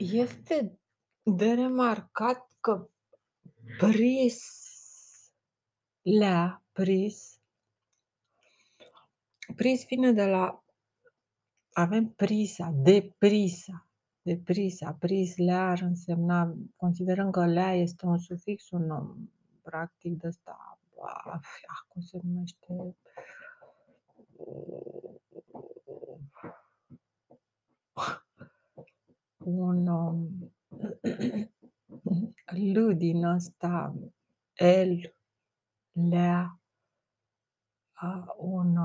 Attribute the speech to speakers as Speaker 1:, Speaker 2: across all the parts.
Speaker 1: Este de remarcat că Pris-lea, Pris Pris vine de la avem prisa, deprisa, deprisa, pris-lea ar însemna considerăm că lea este un sufix, un nom practic de ăsta, cum se numește? Un L din ăsta, L, lea, un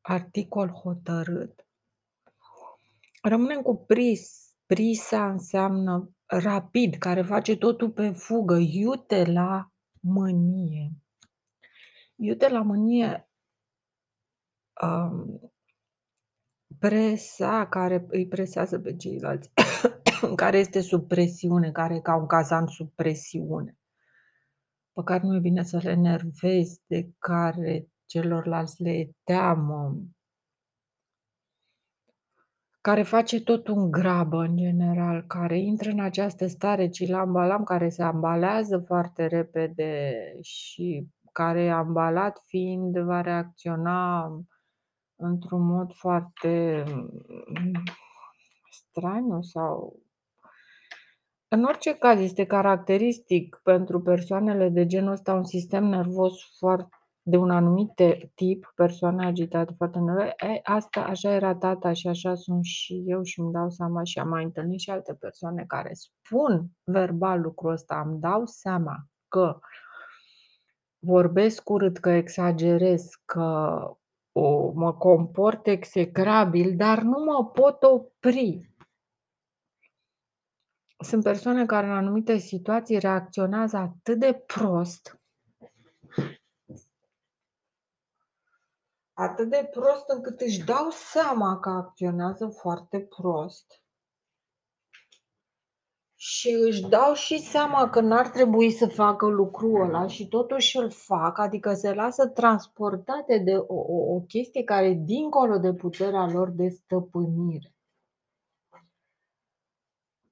Speaker 1: articol hotărât. Rămânem cu pris. Prisa înseamnă rapid, care face totul pe fugă, iute la mânie. Iute la mânie um, presa care îi presează pe ceilalți, care este sub presiune, care e ca un cazan sub presiune, pe care nu e bine să le enervezi, de care celorlalți le e teamă, care face totul în grabă în general, care intră în această stare cilam-balam, care se ambalează foarte repede și care ambalat fiind va reacționa într-un mod foarte straniu sau în orice caz este caracteristic pentru persoanele de genul ăsta un sistem nervos foarte de un anumit tip, persoane agitate foarte nervoase, e, asta așa era tata și așa sunt și eu și îmi dau seama și am mai întâlnit și alte persoane care spun verbal lucrul ăsta, îmi dau seama că vorbesc urât, că exagerez, că o, mă comport execrabil, dar nu mă pot opri. Sunt persoane care în anumite situații reacționează atât de prost atât de prost încât își dau seama că acționează foarte prost și își dau și seama că n-ar trebui să facă lucrul ăla și totuși îl fac, adică se lasă transportate de o, o, o chestie care e dincolo de puterea lor de stăpânire.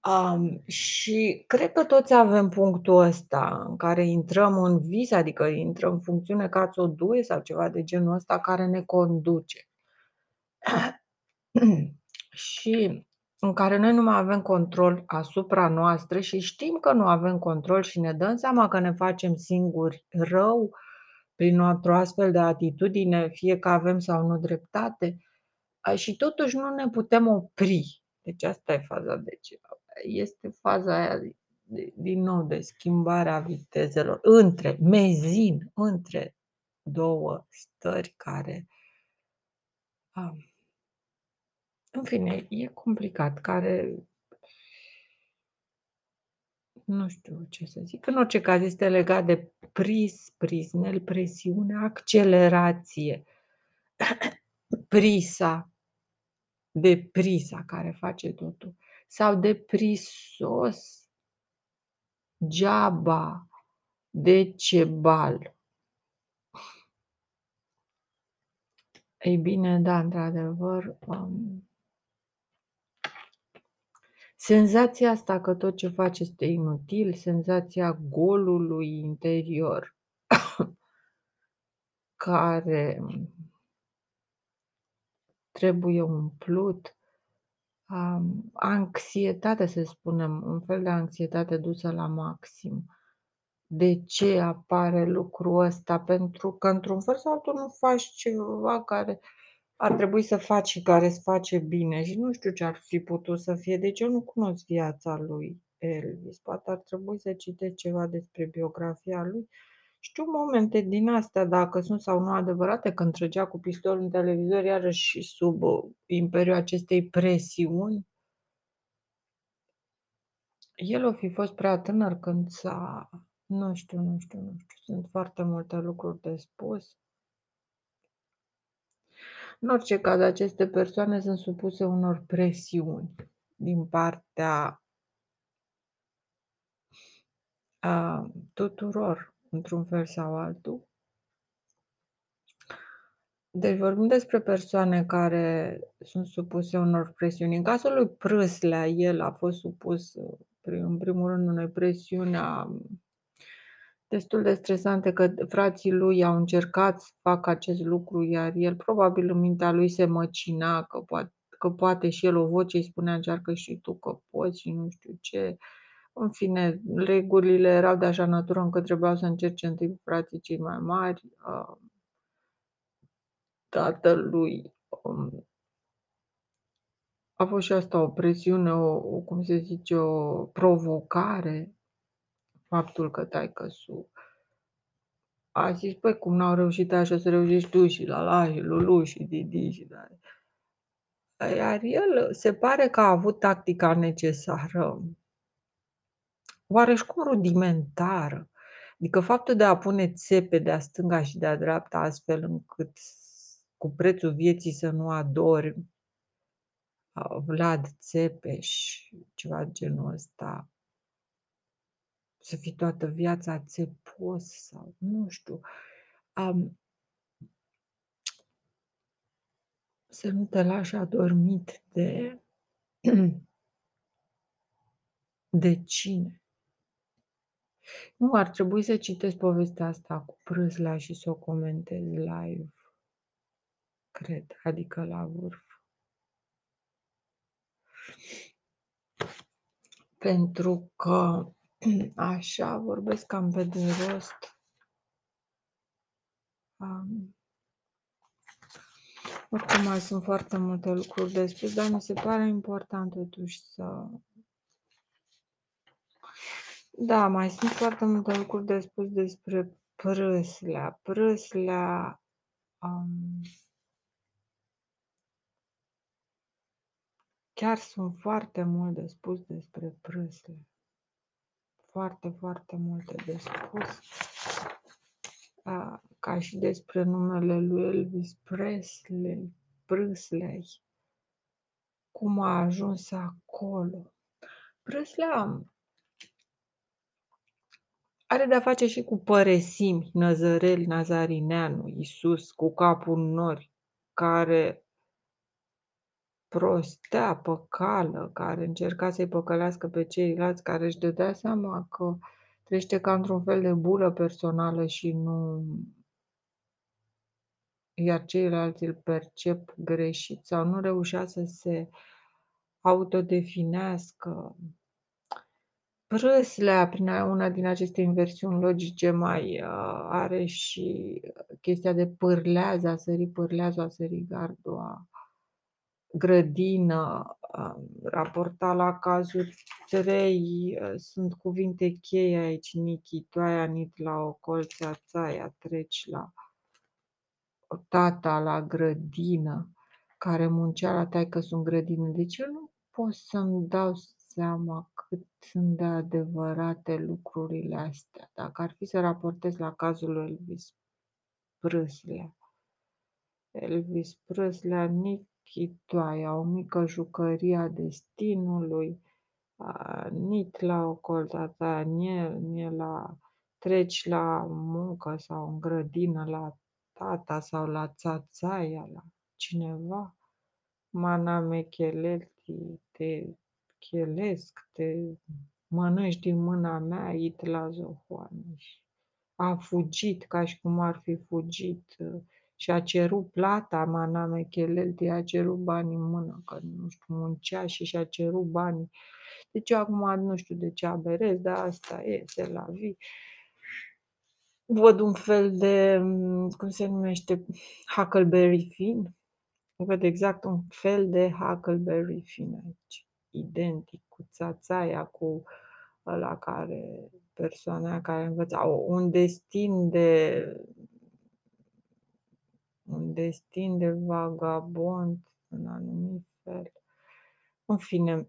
Speaker 1: Um, și cred că toți avem punctul ăsta în care intrăm în vis, adică intrăm în funcțiune ca o duie sau ceva de genul ăsta care ne conduce. și în care noi nu mai avem control asupra noastră și știm că nu avem control și ne dăm seama că ne facem singuri rău prin o astfel de atitudine, fie că avem sau nu dreptate, și totuși nu ne putem opri. Deci asta e faza de ce este faza aia din nou de schimbarea vitezelor între mezin, între două stări care în fine, e complicat, care nu știu ce să zic. În orice caz este legat de pris, prisnel, presiune, accelerație, prisa, de prisa care face totul. Sau de prisos, geaba, decebal. Ei bine, da, într-adevăr, um, senzația asta că tot ce faci este inutil, senzația golului interior care trebuie umplut, anxietate, să spunem, un fel de anxietate dusă la maxim. De ce apare lucrul ăsta? Pentru că, într-un fel sau altul, nu faci ceva care ar trebui să faci și care îți face bine și nu știu ce ar fi putut să fie. Deci eu nu cunosc viața lui Elvis. Poate ar trebui să citesc ceva despre biografia lui știu momente din astea, dacă sunt sau nu adevărate, când trăgea cu pistolul în televizor, iarăși sub uh, imperiul acestei presiuni. El o fi fost prea tânăr când s-a... Nu știu, nu știu, nu știu. Sunt foarte multe lucruri de spus. În orice caz, aceste persoane sunt supuse unor presiuni din partea a tuturor într-un fel sau altul. Deci vorbim despre persoane care sunt supuse unor presiuni. În cazul lui Prâslea, el a fost supus, în primul rând, unei presiuni a destul de stresante, că frații lui au încercat să facă acest lucru, iar el probabil în mintea lui se măcina că poate că poate și el o voce îi spunea: "Încearcă și tu că poți" și nu știu ce. În fine, regulile erau de așa natură încât trebuiau să încerce întâi cu frații cei mai mari. A tatălui, um a fost și asta o presiune, o o cum se zice, o provocare, faptul că taică-su a zis: "Păi, cum n-au reușit ăia și o să reușești tu și la-la și lu-lu și di-di și da." Iar el se pare că a avut tactica necesară oareși cum rudimentară. Adică faptul de a pune țepe de-a stânga și de-a dreapta astfel încât cu prețul vieții să nu adormi a Vlad Țepeș, ceva de genul ăsta. Să fii toată viața țepos sau nu știu. Am să nu te lași adormit de de cine? Nu, ar trebui să citesc povestea asta cu Prâslea și să o comentez live. Cred, adică la vârf. Pentru că așa vorbesc cam pe din rost. Am oricum mai sunt foarte multe lucruri de spus, dar mi se pare important totuși să Da, mai sunt foarte multe lucruri de spus despre Prâslea. Prâslea, um chiar sunt foarte mult de spus despre Prâslea. Foarte, foarte multe de spus. A ca și despre numele lui Elvis Presley, Prâsley. Cum a ajuns acolo. Prâslea are de-a face și cu păresimi, Năzărel Nazarineanu, Iisus cu capul în nori, care prostea pe cală, care încerca să-i păcălească pe ceilalți, care își dădea seama că trăiește ca într-un fel de bulă personală și nu iar ceilalți îl percep greșit sau nu reușea să se autodefinească. Prâslea, prin a una din aceste inversiuni logice, mai are și chestia de pârlează, a sări pârleazul, a sări gardul, a grădină, a raporta la cazul 3, sunt cuvinte cheie aici, Nichi, tu ai anit la ocol, ța-țaia, treci la tata la grădină, care muncea la taică-su în grădină. Deci eu nu pot să-mi dau seama cât sunt de adevărate lucrurile astea, dacă ar fi să raportez la cazul lui Elvis Prâslea. Elvis Prâslea, Nichi Toaia, o mică jucărie a destinului, a nit la ocol, ța-țaia, nie nie la treci la muncă sau în grădină la tata sau la ța-țaia, la cineva. Mana mecheleti, te chelesc, te mănânci din mâna mea, it la zohoanești. A fugit ca și cum ar fi fugit și a cerut plata, mana mecheleti, a cerut banii în mână, că nu știu, muncea și și-a cerut banii. Deci eu acum nu știu de ce aberez, dar asta e, c'est la vie. Văd un fel de, cum se numește, Huckleberry Finn. Văd exact un fel de Huckleberry Finn aici, identic cu ța-țaia, cu ăla care persoana aia care învăța un destin de un destin de vagabond în anumit fel. În fine,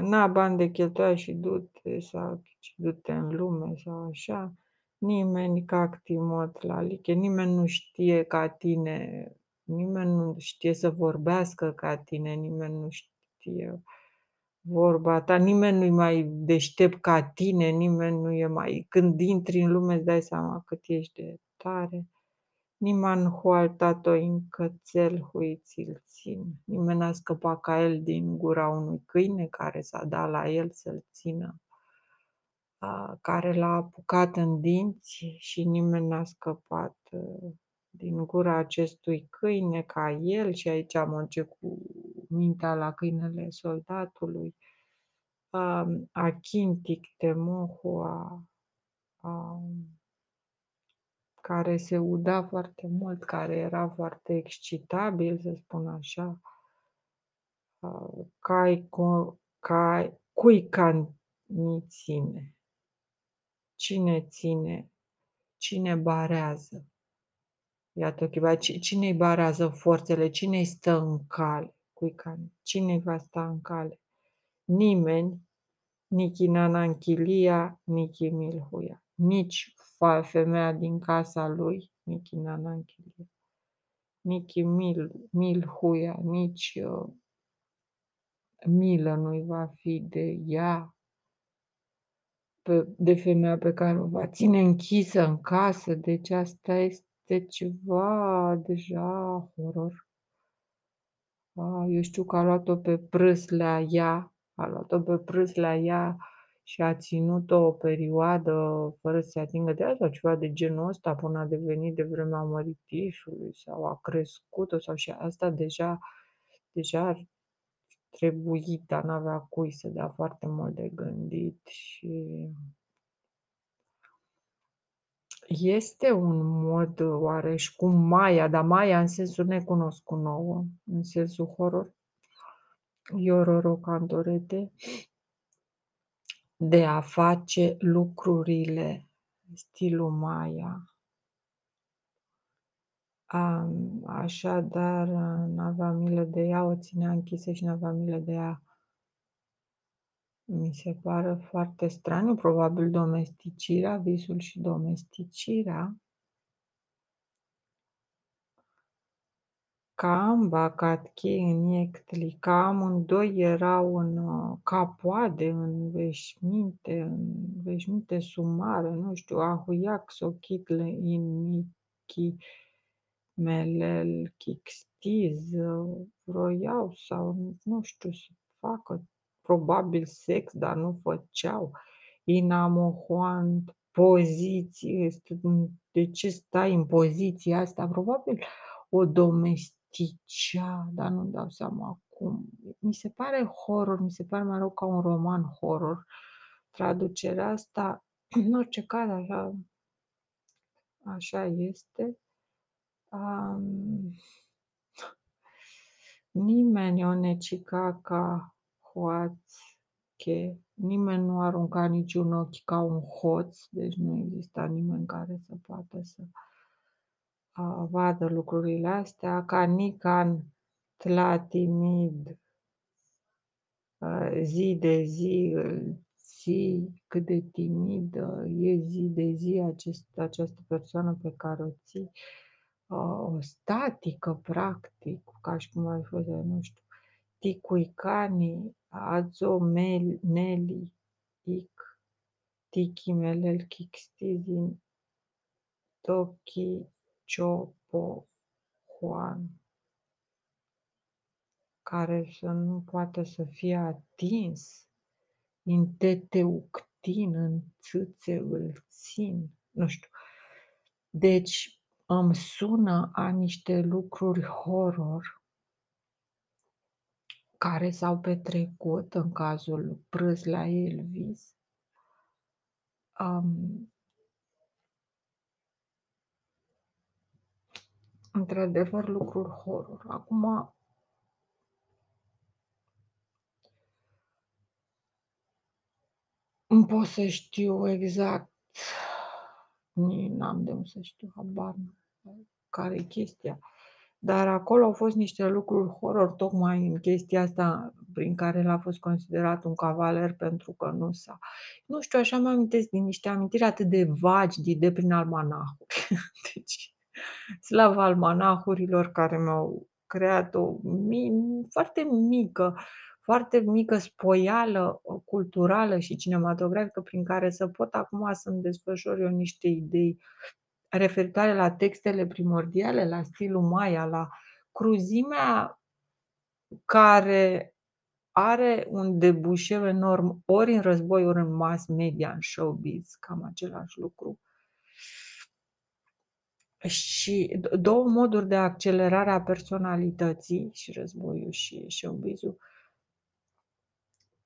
Speaker 1: n-a bani de cheltuiat și du-te sau du-te în lume sau așa. Nimeni cacti mot la liche, nimeni nu știe ca tine, nimeni nu știe să vorbească ca tine, nimeni nu știe vorba ta, nimeni nu-i mai deștept ca tine, nimeni nu e mai când intri în lume îți dai seama cât ești de tare. Niman hualtat-o incățel huiți-l țin. Nimeni n-a scăpat ca el din gura unui câine care s-a dat la el să-l țină, care l-a apucat în dinți și nimeni n-a scăpat ă, din gura acestui câine ca el și aici merge cu mintea la câinele soldatului, Achintic Temohua, care se uda foarte mult, care era foarte excitabil, să spun așa, cai, cai, cui cani ține, cine ține, cine barează. Iată, cine-i barează forțele, cine-i stă în cale, cui cani, cine va sta în cale. Nimeni, nici Nana Închilia, nici Milhuia, nici femeia din casa lui, nici Nana Închilia, nici Mil, Milhuia, nici uh, milă nu-i va fi de ea, pe, de femeia pe care o va ține închisă în casă, deci asta este ceva deja horror. A, eu știu că a luat-o pe prâslea ea, a luat-o pe prâslea ea și a ținut-o o perioadă fără să se atingă de ea sau ceva de genul ăsta până a devenit de vremea măritișului sau a crescut-o sau și asta deja, deja ar trebui, dar n-avea cui să dea foarte mult de gândit și este un mod oareși cum Maia, dar Maia în sensul necunoscut nouă, în sensul horror, Iororo Cantorete, de a face lucrurile stilul Maia. Așadar, n-avea milă de ea, o ținea închisă și n-avea milă de ea. Mi se pare foarte straniu, probabil domesticirea, visul și domesticirea. Camba, Catchi, în Iectli, că amândoi erau în uh, capoade, în veșminte, în veșminte sumare, nu știu, Ahuiac, Sochitle, Inichi, Melel, Chixtiz, uh, vroiau sau nu știu să facă probabil sex, dar nu făceau. Inamohuant, poziție, de ce stai în poziția asta? Probabil o domesticea, dar nu dau seama cum. Mi se pare horror, mi se pare mai rău ca un roman horror. Traducerea asta, în orice caz, așa, așa este. Um, nimeni o necica ca hoați, che nimeni nu arunca niciun ochi ca un hoț, deci nu exista nimeni care să poată să uh, vadă lucrurile astea, ca Nican Tlatimid, uh, zi de zi îl ții, cât de timidă e zi de zi acest, această persoană pe care o ții, uh, o statică, practic, ca și cum ar fi, nu știu, ticuicanii azomeleli ik tikimelel kikstizin toki chopo Juan care să nu poată să fie atins, în teteuctin, în țâțe îl țin, nu știu. Deci îmi sună a niște lucruri horror care s-au petrecut în cazul la Elvis. Um, într-adevăr, lucruri horror. Acum, nu pot să știu exact, nici n-am de unde să știu, habar care e chestia. Dar acolo au fost niște lucruri horror tocmai în chestia asta prin care l-a fost considerat un cavaler pentru că nu s-a... Nu știu, așa mă amintesc din niște amintiri atât de vagi de, de prin almanahuri. Deci, slava almanahurilor care mi-au creat o mi- foarte mică, foarte mică spoială culturală și cinematografică prin care să pot acum să-mi desfășor eu niște idei referitoare la textele primordiale, la stilul Maya, la cruzimea care are un debușeu enorm ori în război, ori în mass media, în showbiz, cam același lucru. Și două moduri de accelerare a personalității, și războiul și showbiz-ul,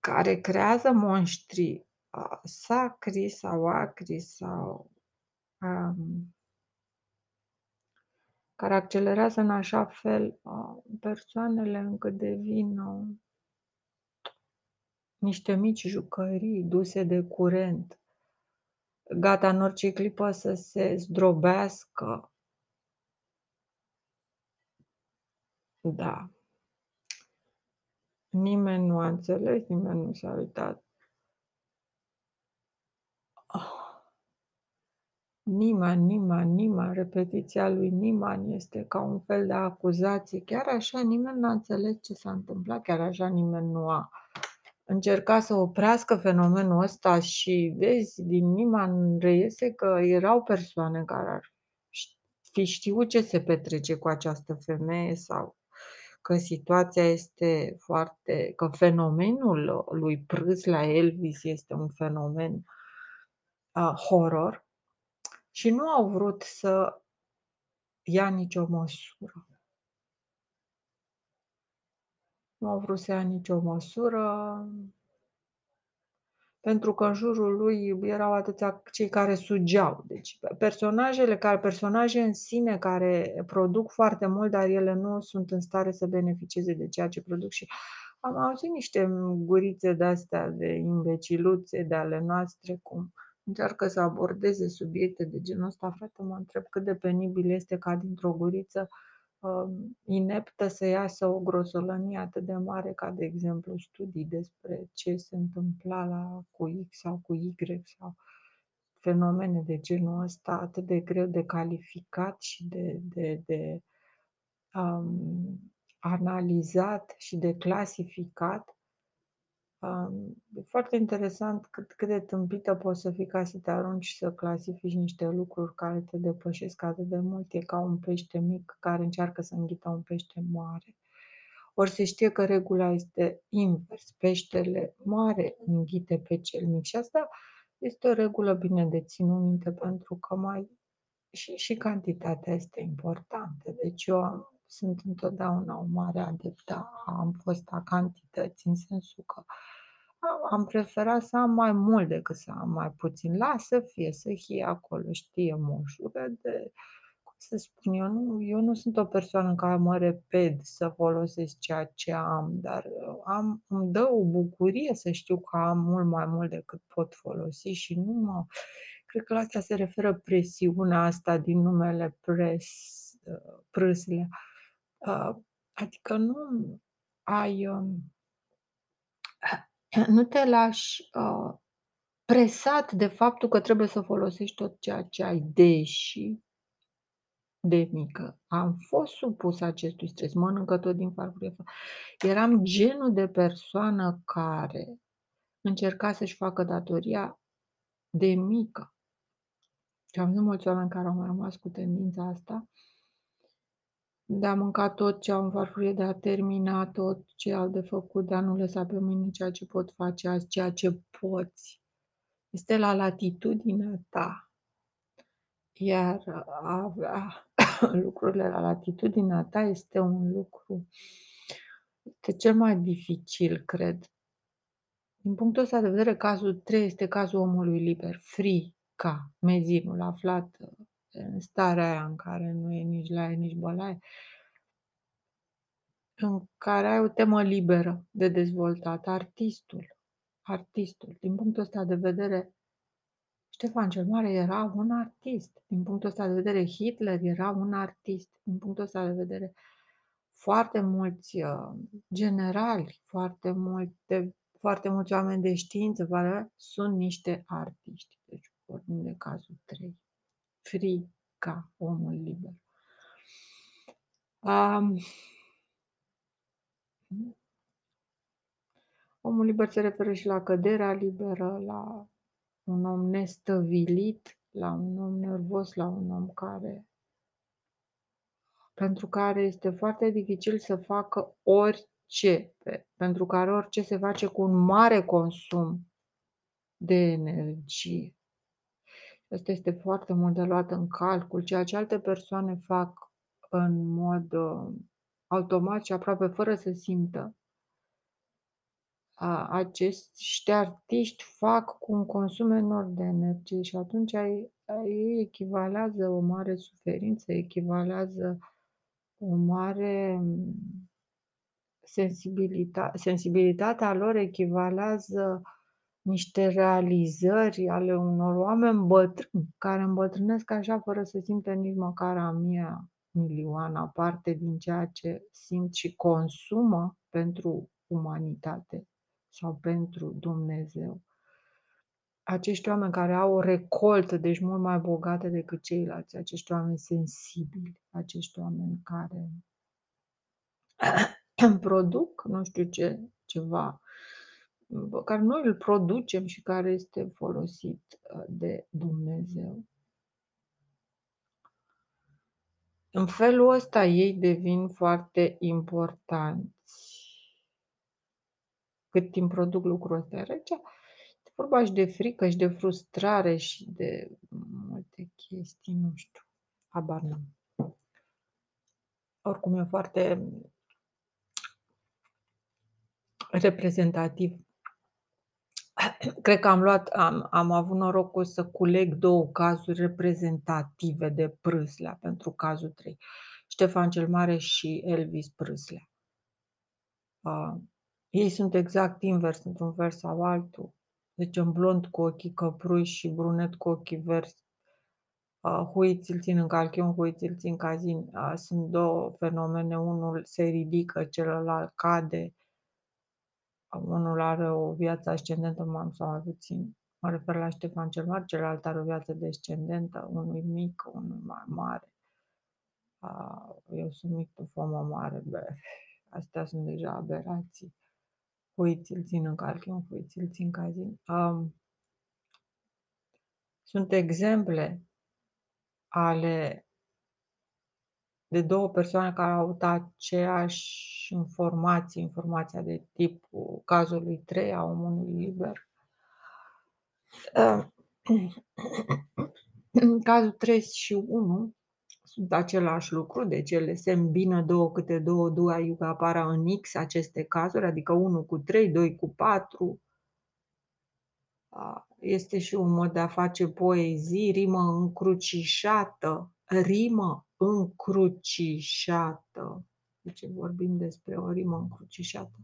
Speaker 1: care creează monștri sacri sau acri sau um, care accelerează în așa fel uh, persoanele încât devin uh, niște mici jucării duse de curent, gata în orice clipă să se zdrobească. Da. Nimeni nu a înțeles, nimeni nu s-a uitat. Oh. Nimeni, nimeni, nimeni, repetiția lui nimeni este ca un fel de acuzație. Chiar așa nimeni n-a înțeles ce s-a întâmplat, chiar așa nimeni nu a încercat să oprească fenomenul ăsta și vezi, din Niman reiese că erau persoane care ar fi știut ce se petrece cu această femeie sau că situația este foarte, că fenomenul lui Prâs la Elvis este un fenomen uh, horror și nu au vrut să ia nicio măsură. Nu au vrut să ia nicio măsură pentru că în jurul lui erau atâția cei care sugeau. Deci personajele, care, personaje în sine care produc foarte mult, dar ele nu sunt în stare să beneficieze de ceea ce produc și am auzit niște gurițe de-astea de imbeciluțe de ale noastre, cum încearcă să abordeze subiecte de genul ăsta. Frate, mă întreb cât de penibil este ca dintr-o guriță Um, ineptă să iasă o grosolănie atât de mare ca, de exemplu, studii despre ce se întâmpla la, cu X sau cu Y sau fenomene de genul ăsta atât de greu de calificat și de, de, de um, analizat și de clasificat E foarte interesant cât, cât de tâmpită poți să fii ca să te arunci și să clasifici niște lucruri care te depășesc atât de mult. E ca un pește mic care încearcă să înghită un pește mare. Ori se știe că regula este invers. Peștele mare înghite pe cel mic. Și asta este o regulă bine de ținut minte pentru că mai și, și cantitatea este importantă. Deci eu am, sunt întotdeauna o mare adeptă, am fost a cantității, în sensul că am preferat să am mai mult decât să am mai puțin. Lasă fie, să fie acolo, știe moșul, de, cum să spun, eu nu, eu nu sunt o persoană în care mă repet să folosesc ceea ce am, dar uh, am, îmi dă o bucurie să știu că am mult mai mult decât pot folosi și nu mă... Cred că la asta se referă presiunea asta din numele pres, uh, prâsle. Uh, adică nu ai... Um, nu te lași uh, presat de faptul că trebuie să folosești tot ceea ce ai, deși de mică am fost supus acestui stres, mănâncă tot din farfurie. Eram genul de persoană care încerca să-și facă datoria de mică. Și am văzut mulți oameni care au mai rămas cu tendința asta de a mânca tot ce au în farfurie, de a termina tot ce au de făcut, de a nu lăsa pe mâine ceea ce pot face azi, ceea ce poți. Este la latitudinea ta. Iar a avea lucrurile la latitudinea ta este un lucru, este cel mai dificil, cred. Din punctul ăsta de vedere, cazul 3 este cazul omului liber, free, ca mezinul aflat în starea aia în care nu e nici laie, nici bălaie, în care ai o temă liberă de dezvoltat, artistul. Artistul. Din punctul ăsta de vedere, Ștefan cel Mare era un artist. Din punctul ăsta de vedere, Hitler era un artist. Din punctul ăsta de vedere, foarte mulți uh, generali, foarte, multe, foarte mulți oameni de știință sunt niște artiști. Deci vorbim de cazul 3 frica, omul liber. Um, omul liber se referă și la căderea liberă, la un om nestăvilit, la un om nervos, la un om care pentru care este foarte dificil să facă orice, pentru care orice se face cu un mare consum de energie. Asta este foarte mult de luat în calcul, ceea ce alte persoane fac în mod uh, automat și aproape fără să simtă. A, acești artiști fac cu un consum enorm de energie și atunci ei, ei echivalează o mare suferință, echivalează o mare sensibilitate. Sensibilitatea lor echivalează niște realizări ale unor oameni bătrâni, care îmbătrânesc așa fără să simtă nici măcar a mia milioana parte din ceea ce simt și consumă pentru umanitate sau pentru Dumnezeu. Acești oameni care au o recoltă, deci mult mai bogată decât ceilalți, acești oameni sensibili, acești oameni care produc, nu știu ce, ceva pe care noi îl producem și care este folosit uh, de Dumnezeu. În felul ăsta ei devin foarte importanți. Cât timp produc lucrul ăsta. Aici este vorba și de frică și de frustrare și de multe chestii, nu știu. Habar n-am. Oricum e foarte reprezentativ Cred că am luat am am avut norocul să culeg două cazuri reprezentative de Prâslea pentru cazul 3. Ștefan cel Mare și Elvis Prâslea. Uh, ei sunt exact invers într-un fel sau altul. Deci un blond cu ochii căpruși și brunet cu ochii verzi. Uh, hui ți-l țin în calchion, hui ți-l țin cazin. Uh, sunt două fenomene, unul se ridică, celălalt cade unul are o viață ascendentă mai sau mai puțin. Mă refer la Ștefan cel Mare, celălalt are o viață descendentă, unul mic, unul mai mare. Eu sunt mic, tu fomă mare, bă. Astea sunt deja aberații. Uiți, îl țin în calchion, uiți, îl țin cazin. Um, sunt exemple ale de două persoane care au avut aceeași informație, informația de tipul cazului 3 a omului liber. În cazul 3 și 1 sunt același lucru, deci ele se îmbină două câte două, două iuga para în X aceste cazuri, adică 1 cu 3, 2 cu 4. Este și un mod de a face poezii, rimă încrucișată, rimă încrucișată. Deci vorbim despre o rimă încrucișată.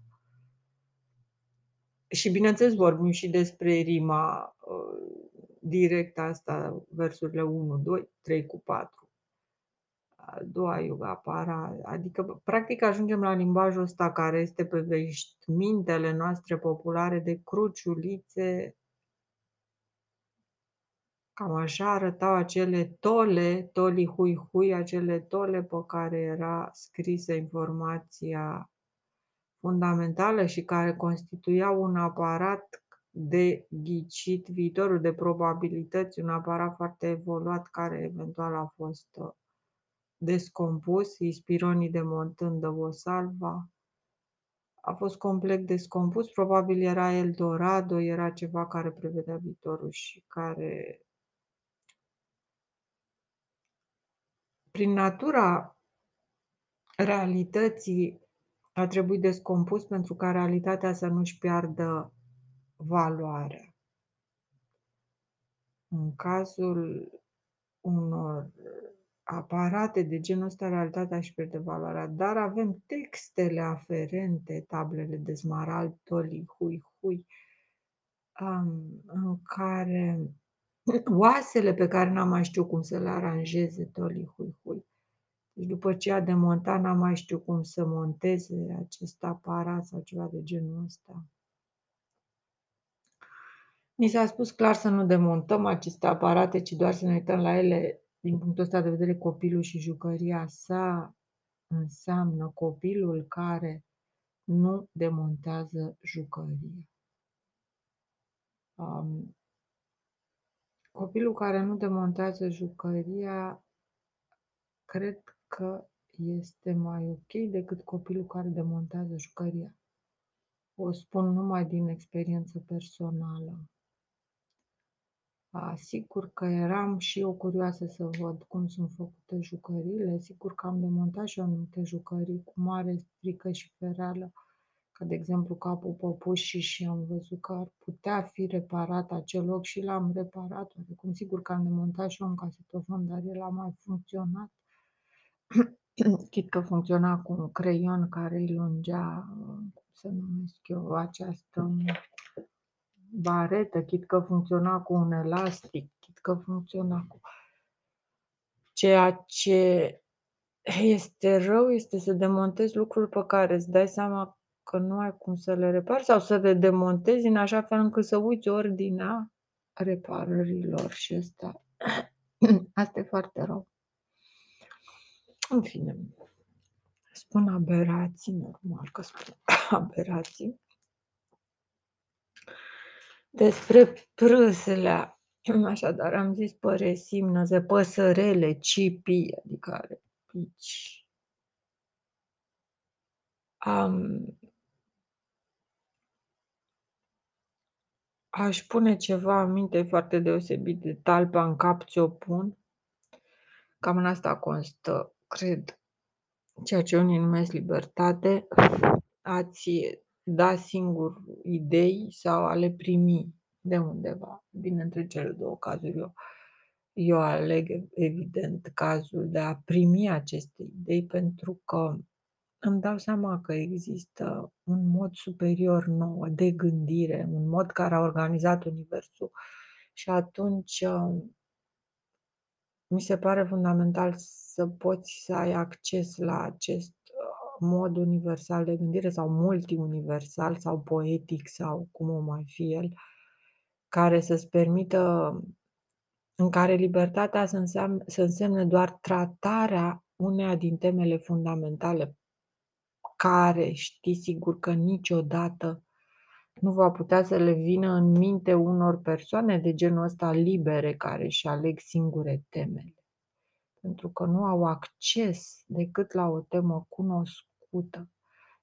Speaker 1: Și bineînțeles vorbim și despre rima uh, directă asta, versurile 1, 2, 3 cu 4. A doua yoga para, adică practic ajungem la limbajul ăsta care este pe veștimintele noastre populare de cruciulițe Cam așa arătau acele tole, toli hui hui, acele tole pe care era scrisă informația fundamentală și care constituiau un aparat de ghicit viitorul, de probabilități, un aparat foarte evoluat care eventual a fost uh, descompus, Ispironii de Montândă o salva, a fost complet descompus, probabil era Eldorado, era ceva care prevedea viitorul și care prin natura realității a trebuit descompus pentru ca realitatea să nu-și piardă valoarea. În cazul unor aparate de genul ăsta, realitatea își pierde valoarea, dar avem textele aferente, tablele de smarald, toli, hui, hui, în care oasele pe care n-am mai știut cum să le aranjeze Toli Hui Hui. Deci după ce a demontat, n-am mai știut cum să monteze acest aparat sau ceva de genul ăsta. Ni s-a spus clar să nu demontăm aceste aparate, ci doar să ne uităm la ele din punctul ăsta de vedere copilul și jucăria sa înseamnă copilul care nu demontează jucăria. Um, Copilul care nu demontează jucăria, cred că este mai ok decât copilul care demontează jucăria. O spun numai din experiență personală. Sigur că eram și eu curioasă să văd cum sunt făcute jucăriile. Sigur că am demontat și anumite jucării cu mare frică și fereală, ca de exemplu capul păpușii și am văzut că ar putea fi reparat acel loc și l-am reparat. Cum sigur că am demontat și eu un casetofon, dar el a mai funcționat. Chit că funcționa cu un creion care îi lungea, cum să numesc eu, această baretă, chit că funcționa cu un elastic, chit că funcționa cu... Ceea ce este rău este să demontezi lucruri pe care îți dai seama că nu ai cum să le repari sau să le demontezi în așa fel încât să uiți ordinea reparărilor și asta, asta e foarte rău. În fine, spun aberații, normal că spun aberații. Despre prâsele, așadar am zis păresimnăze, păsărele, cipii, adică are pici. Um, aș pune ceva în minte foarte deosebit de talpa în cap ți-o pun. Cam în asta constă, cred, ceea ce unii numesc libertate, ați da singur idei sau a le primi de undeva, bine între cele două cazuri. Eu, eu aleg, evident, cazul de a primi aceste idei pentru că îmi dau seama că există un mod superior nou de gândire, un mod care a organizat Universul și atunci mi se pare fundamental să poți să ai acces la acest mod universal de gândire sau multiuniversal sau poetic sau cum o mai fi el, care să-ți permită, în care libertatea să însemne, să însemne doar tratarea uneia din temele fundamentale care știi sigur că niciodată nu va putea să le vină în minte unor persoane de genul ăsta libere care își aleg singure temele. Pentru că nu au acces decât la o temă cunoscută.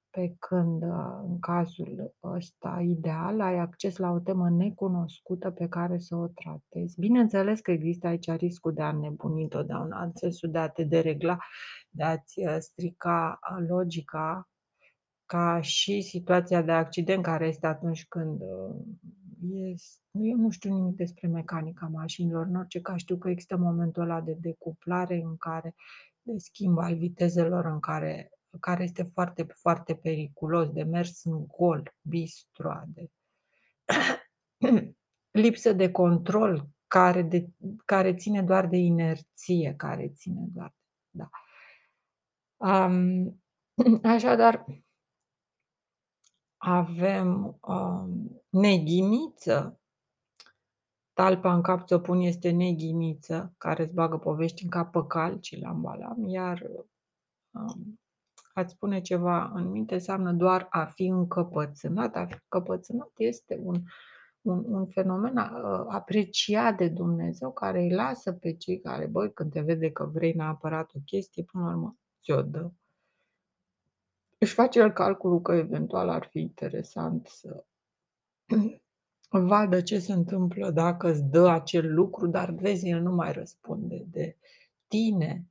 Speaker 1: Pe când în cazul ăsta ideal ai acces la o temă necunoscută pe care să o tratezi. Bineînțeles că există aici riscul de a nebuni întotdeauna, în sensul de a te deregla, de a-ți strica logica ca și situația de accident care este atunci când este, eu nu știu nimic despre mecanica mașinilor, în orice caz știu că există momentul ăla de decuplare în care, de schimb al vitezelor în care, care este foarte, foarte periculos, de mers în gol, bistroade. Lipsă de control care, de, care ține doar de inerție, care ține doar, da. Um, așadar, avem um, neghiniță. Talpa în cap ți-o pun este neghiniță, care îți bagă povești în cap pe calci la balam, iar um, ați spune ceva în minte înseamnă doar a fi încăpățânat. A fi încăpățânat este un, un, un fenomen uh, apreciat de Dumnezeu care îi lasă pe cei care, băi, când te vede că vrei neapărat o chestie, până la urmă ți-o dă. Își face el calculul că eventual ar fi interesant să vadă ce se întâmplă dacă îți dă acel lucru, dar vezi, el nu mai răspunde de tine.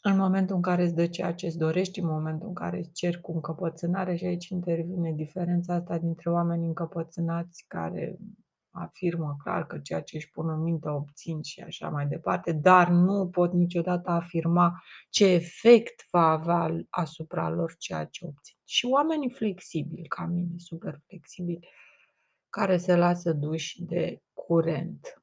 Speaker 1: În momentul în care îți dă ceea ce îți dorești, în momentul în care îți ceri cu încăpățânare și aici intervine diferența asta dintre oameni încăpățânați care afirmă clar că ceea ce își pun în minte obțin și așa mai departe, dar nu pot niciodată afirma ce efect va avea asupra lor ceea ce obțin. Și oamenii flexibili, ca mine, super flexibili, care se lasă duși de curent.